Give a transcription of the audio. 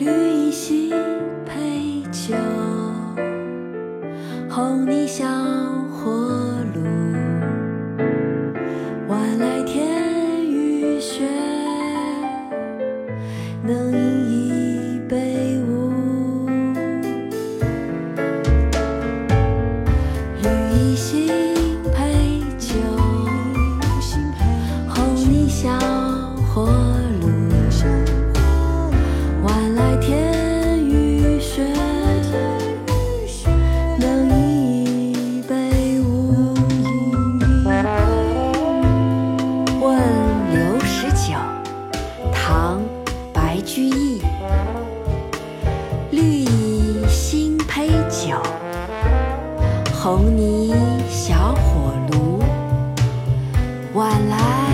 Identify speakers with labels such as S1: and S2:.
S1: 绿蚁新醅酒，红泥小火炉，晚来天欲雪，能饮
S2: 白居易。绿蚁新醅酒，红泥小火炉。晚来